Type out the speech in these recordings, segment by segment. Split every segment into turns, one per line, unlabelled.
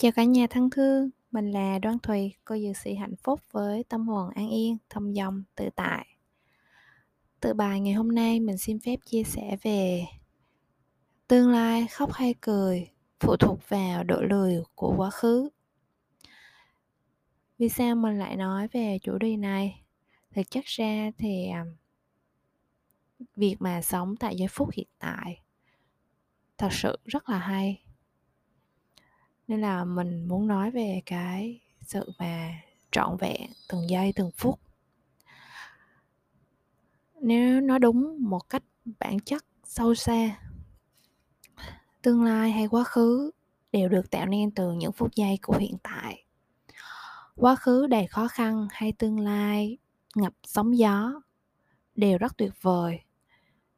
Chào cả nhà thân thương, mình là Đoan Thùy, cô dược sĩ hạnh phúc với tâm hồn an yên, thông dong, tự tại. Tự bài ngày hôm nay mình xin phép chia sẻ về tương lai khóc hay cười phụ thuộc vào độ lười của quá khứ. Vì sao mình lại nói về chủ đề này? Thực chất ra thì à, việc mà sống tại giây phút hiện tại thật sự rất là hay nên là mình muốn nói về cái sự mà trọn vẹn từng giây, từng phút. Nếu nói đúng một cách bản chất, sâu xa, tương lai hay quá khứ đều được tạo nên từ những phút giây của hiện tại. Quá khứ đầy khó khăn hay tương lai ngập sóng gió đều rất tuyệt vời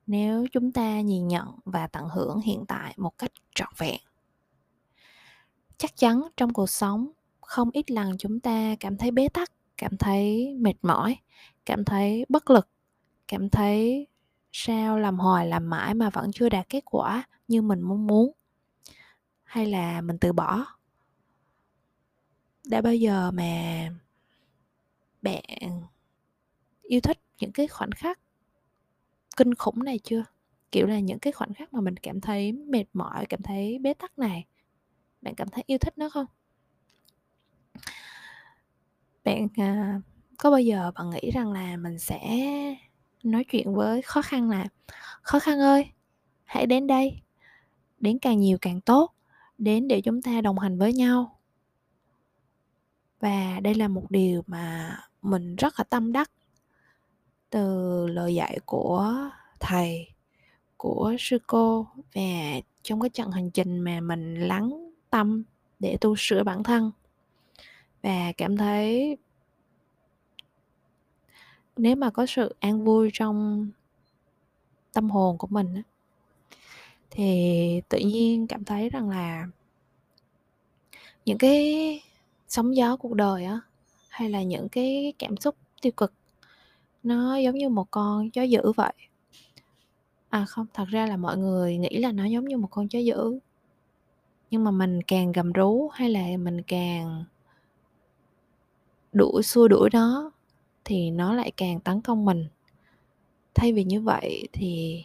nếu chúng ta nhìn nhận và tận hưởng hiện tại một cách trọn vẹn chắc chắn trong cuộc sống không ít lần chúng ta cảm thấy bế tắc, cảm thấy mệt mỏi, cảm thấy bất lực, cảm thấy sao làm hoài làm mãi mà vẫn chưa đạt kết quả như mình mong muốn hay là mình từ bỏ. Đã bao giờ mà bạn yêu thích những cái khoảnh khắc kinh khủng này chưa? Kiểu là những cái khoảnh khắc mà mình cảm thấy mệt mỏi, cảm thấy bế tắc này bạn cảm thấy yêu thích nó không? Bạn à, có bao giờ bạn nghĩ rằng là mình sẽ nói chuyện với khó khăn là khó khăn ơi hãy đến đây đến càng nhiều càng tốt đến để chúng ta đồng hành với nhau. Và đây là một điều mà mình rất là tâm đắc từ lời dạy của thầy của sư cô. Và trong cái chặng hành trình mà mình lắng tâm để tu sửa bản thân. Và cảm thấy nếu mà có sự an vui trong tâm hồn của mình thì tự nhiên cảm thấy rằng là những cái sóng gió cuộc đời á, hay là những cái cảm xúc tiêu cực, nó giống như một con chó dữ vậy. À không, thật ra là mọi người nghĩ là nó giống như một con chó dữ nhưng mà mình càng gầm rú hay là mình càng đuổi, xua đuổi nó thì nó lại càng tấn công mình. Thay vì như vậy thì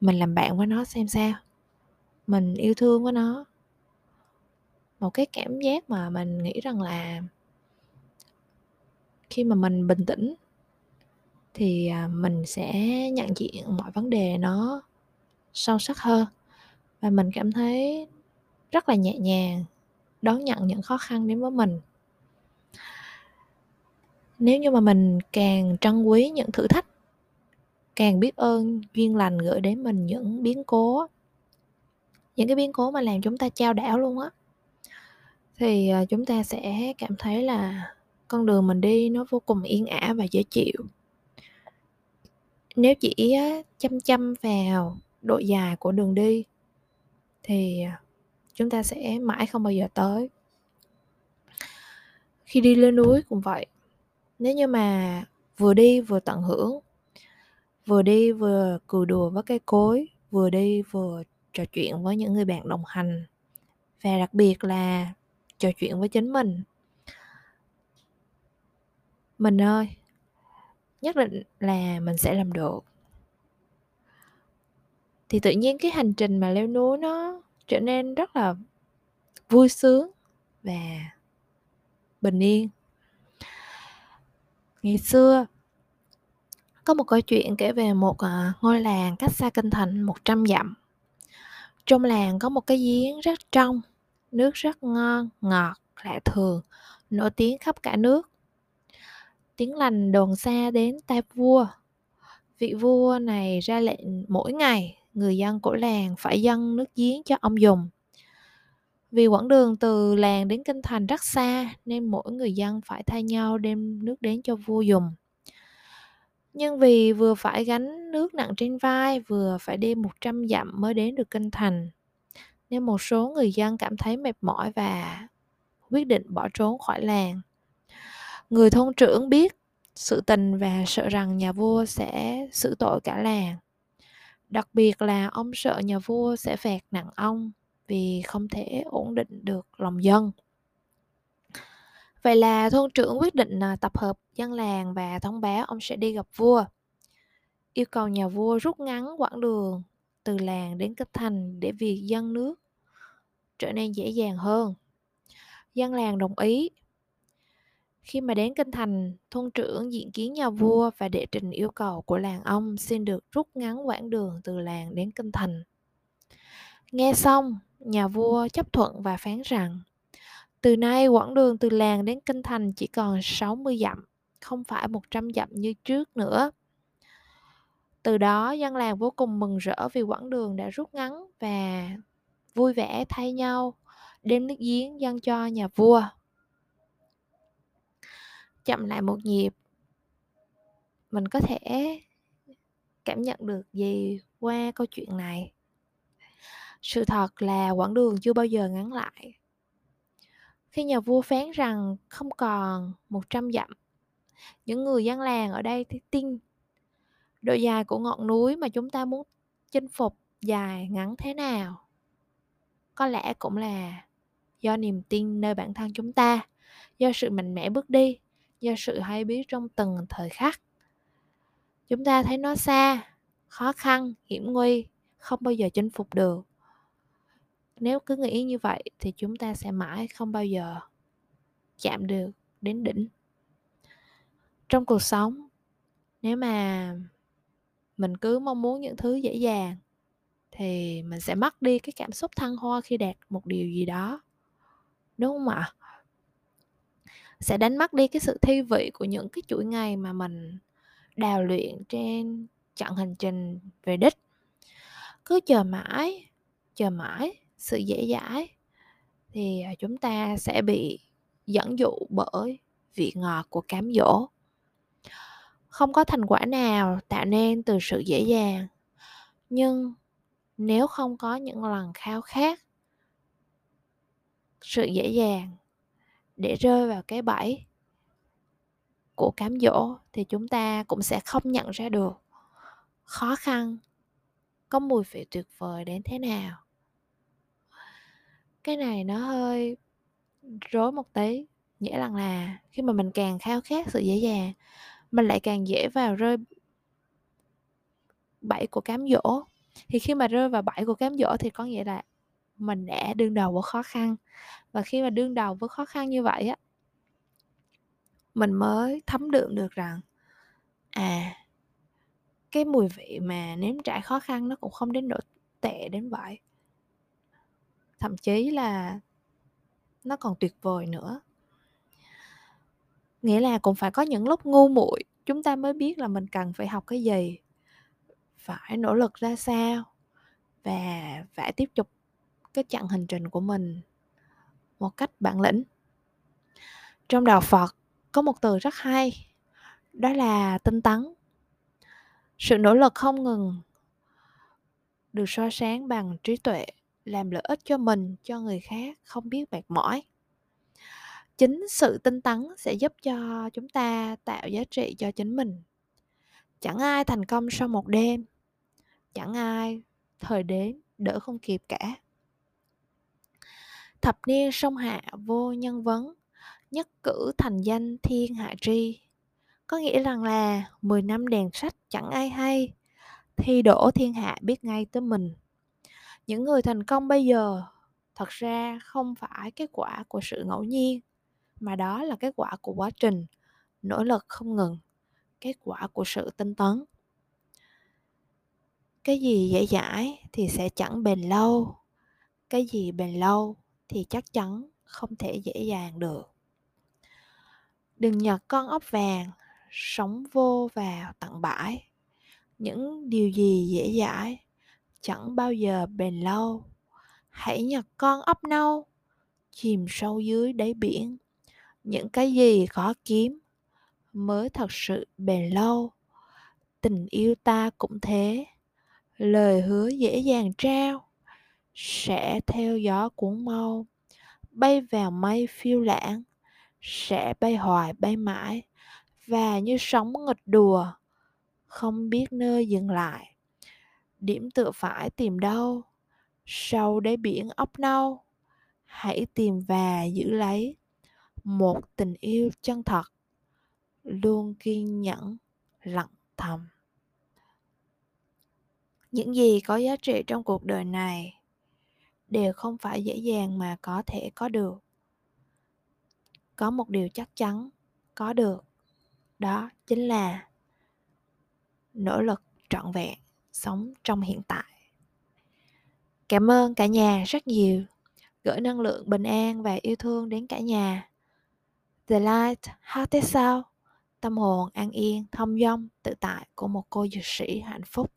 mình làm bạn với nó xem sao. Mình yêu thương với nó. Một cái cảm giác mà mình nghĩ rằng là khi mà mình bình tĩnh thì à, mình sẽ nhận diện mọi vấn đề nó sâu sắc hơn. Và mình cảm thấy rất là nhẹ nhàng, đón nhận những khó khăn đến với mình. Nếu như mà mình càng trân quý những thử thách, càng biết ơn duyên lành gửi đến mình những biến cố, những cái biến cố mà làm chúng ta trao đảo luôn á, thì à, chúng ta sẽ cảm thấy là con đường mình đi nó vô cùng yên ả và dễ chịu. Nếu chỉ chăm chăm vào độ dài của đường đi, thì à, chúng ta sẽ mãi không bao giờ tới. Khi đi lên núi cũng vậy. Nếu như mà vừa đi vừa tận hưởng, vừa đi vừa cười đùa với cây cối, vừa đi vừa trò chuyện với những người bạn đồng hành, và đặc biệt là trò chuyện với chính mình. Mình ơi, nhất định là mình sẽ làm được. Thì tự nhiên cái hành trình mà leo núi nó trở nên rất là vui sướng và bình yên. Ngày xưa, có một câu chuyện kể về một ờ, ngôi làng cách xa kinh thành 100 dặm. Trong làng có một cái giếng rất trong, nước rất ngon, ngọt, lạ thường, nổi tiếng khắp cả nước. Tiếng lành đồn xa đến tai vua. Vị vua này ra lệnh mỗi ngày người dân của làng phải dâng nước giếng cho ông dùng vì quãng đường từ làng đến kinh thành rất xa nên mỗi người dân phải thay nhau đem nước đến cho vua dùng. Nhưng vì vừa phải gánh nước nặng trên vai, vừa phải đi 100 dặm mới đến được kinh thành, nên một số người dân cảm thấy mệt mỏi và quyết định bỏ trốn khỏi làng. Người thôn trưởng biết sự tình và sợ rằng nhà vua sẽ xử tội cả làng. Đặc biệt là ông sợ nhà vua sẽ phạt nặng ông vì không thể ổn định được lòng dân. Vậy là thôn trưởng quyết định à, tập hợp dân làng và thông báo ông sẽ đi gặp vua. Yêu cầu nhà vua rút ngắn quãng đường từ làng đến kinh thành để việc dân nước trở nên dễ dàng hơn. Dân làng đồng ý. Khi mà đến kinh thành, thôn trưởng diện kiến nhà vua và đệ trình yêu cầu của làng ông xin được rút ngắn quãng đường từ làng đến kinh thành. Nghe xong, nhà vua chấp thuận và phán rằng từ nay quãng đường từ làng đến kinh thành chỉ còn 60 dặm, không phải 100 dặm như trước nữa. Từ đó dân làng vô cùng mừng rỡ vì quãng đường đã rút ngắn và vui vẻ thay nhau đem nước giếng dâng cho nhà vua. Chậm lại một nhịp, mình có thể cảm nhận được gì qua câu chuyện này? Sự thật là quãng đường chưa bao giờ ngắn lại. Khi nhà vua phán rằng không còn 100 dặm, những người dân làng ở đây thì tin độ dài của ngọn núi mà chúng ta muốn chinh phục dài ngắn thế nào. Có lẽ cũng là do niềm tin nơi bản thân chúng ta, do sự mạnh mẽ bước đi, do sự hay biết trong từng thời khắc. Chúng ta thấy nó xa, khó khăn, hiểm nguy, không bao giờ chinh phục được. Nếu cứ nghĩ như vậy thì chúng ta sẽ mãi không bao giờ chạm được đến đỉnh. Trong cuộc sống nếu mà mình cứ mong muốn những thứ dễ dàng thì mình sẽ mất đi cái cảm xúc thăng hoa khi đạt một điều gì đó đúng không ạ? Sẽ đánh mất đi cái sự thi vị của những cái chuỗi ngày mà mình đào luyện trên chặng hành trình về đích. Cứ chờ mãi chờ mãi, sự dễ dãi thì à, chúng ta sẽ bị dẫn dụ bởi vị ngọt của cám dỗ. Không có thành quả nào tạo nên từ sự dễ dàng, nhưng nếu không có những lần khao khát, sự dễ dàng để rơi vào cái bẫy của cám dỗ thì chúng ta cũng sẽ không nhận ra được khó khăn, có mùi vị tuyệt vời đến thế nào. Cái này nó hơi rối một tí, nghĩa rằng là khi mà mình càng khao khát sự dễ dàng, mình lại càng dễ vào rơi bẫy của cám dỗ. Thì khi mà rơi vào bẫy của cám dỗ thì có nghĩa là mình đã đương đầu với khó khăn. Và khi mà đương đầu với khó khăn như vậy á, mình mới thấm đượm được rằng à cái mùi vị mà nếm trải khó khăn nó cũng không đến độ tệ đến vậy. Thậm chí là nó còn tuyệt vời nữa. Nghĩa là cũng phải có những lúc ngu muội, chúng ta mới biết là mình cần phải học cái gì, phải nỗ lực ra sao và phải tiếp tục cái chặng hành trình của mình một cách bản lĩnh. Trong đạo phật có một từ rất hay, đó là tinh tấn. Sự nỗ lực không ngừng được so sáng bằng trí tuệ, làm lợi ích cho mình, cho người khác không biết mệt mỏi. Chính sự tinh tấn sẽ giúp cho chúng ta tạo giá trị cho chính mình. Chẳng ai thành công sau một đêm, chẳng ai thời đến đỡ không kịp cả thập niên sông hạ vô nhân vấn, nhất cử thành danh thiên hạ tri. Có nghĩa rằng là 10 năm đèn sách chẳng ai hay, thi đổ thiên hạ biết ngay tới mình. Những người thành công bây giờ thật ra không phải kết quả của sự ngẫu nhiên, mà đó là kết quả của quá trình, nỗ lực không ngừng, kết quả của sự tinh tấn. Cái gì dễ dãi thì sẽ chẳng bền lâu, cái gì bền lâu thì chắc chắn không thể dễ dàng được. Đừng nhặt con ốc vàng, sống vô vào tận bãi. Những điều gì dễ dãi, chẳng bao giờ bền lâu. Hãy nhặt con ốc nâu, chìm sâu dưới đáy biển. Những cái gì khó kiếm mới thật sự bền lâu. Tình yêu ta cũng thế. Lời hứa dễ dàng trao sẽ theo gió cuốn mau, bay vào mây phiêu lãng, sẽ bay hoài bay mãi, và như sóng nghịch đùa, không biết nơi dừng lại. Điểm tựa phải tìm đâu? Sau đáy biển ốc nâu, hãy tìm và giữ lấy. Một tình yêu chân thật, luôn kiên nhẫn, lặng thầm. Những gì có giá trị trong cuộc đời này đều không phải dễ dàng mà có thể có được. Có một điều chắc chắn, có được, đó chính là nỗ lực trọn vẹn sống trong hiện tại. Cảm ơn cả nhà rất nhiều, gửi năng lượng bình an và yêu thương đến cả nhà. The light hát thế sao tâm hồn an yên, thông dong, tự tại của một cô dược sĩ hạnh phúc.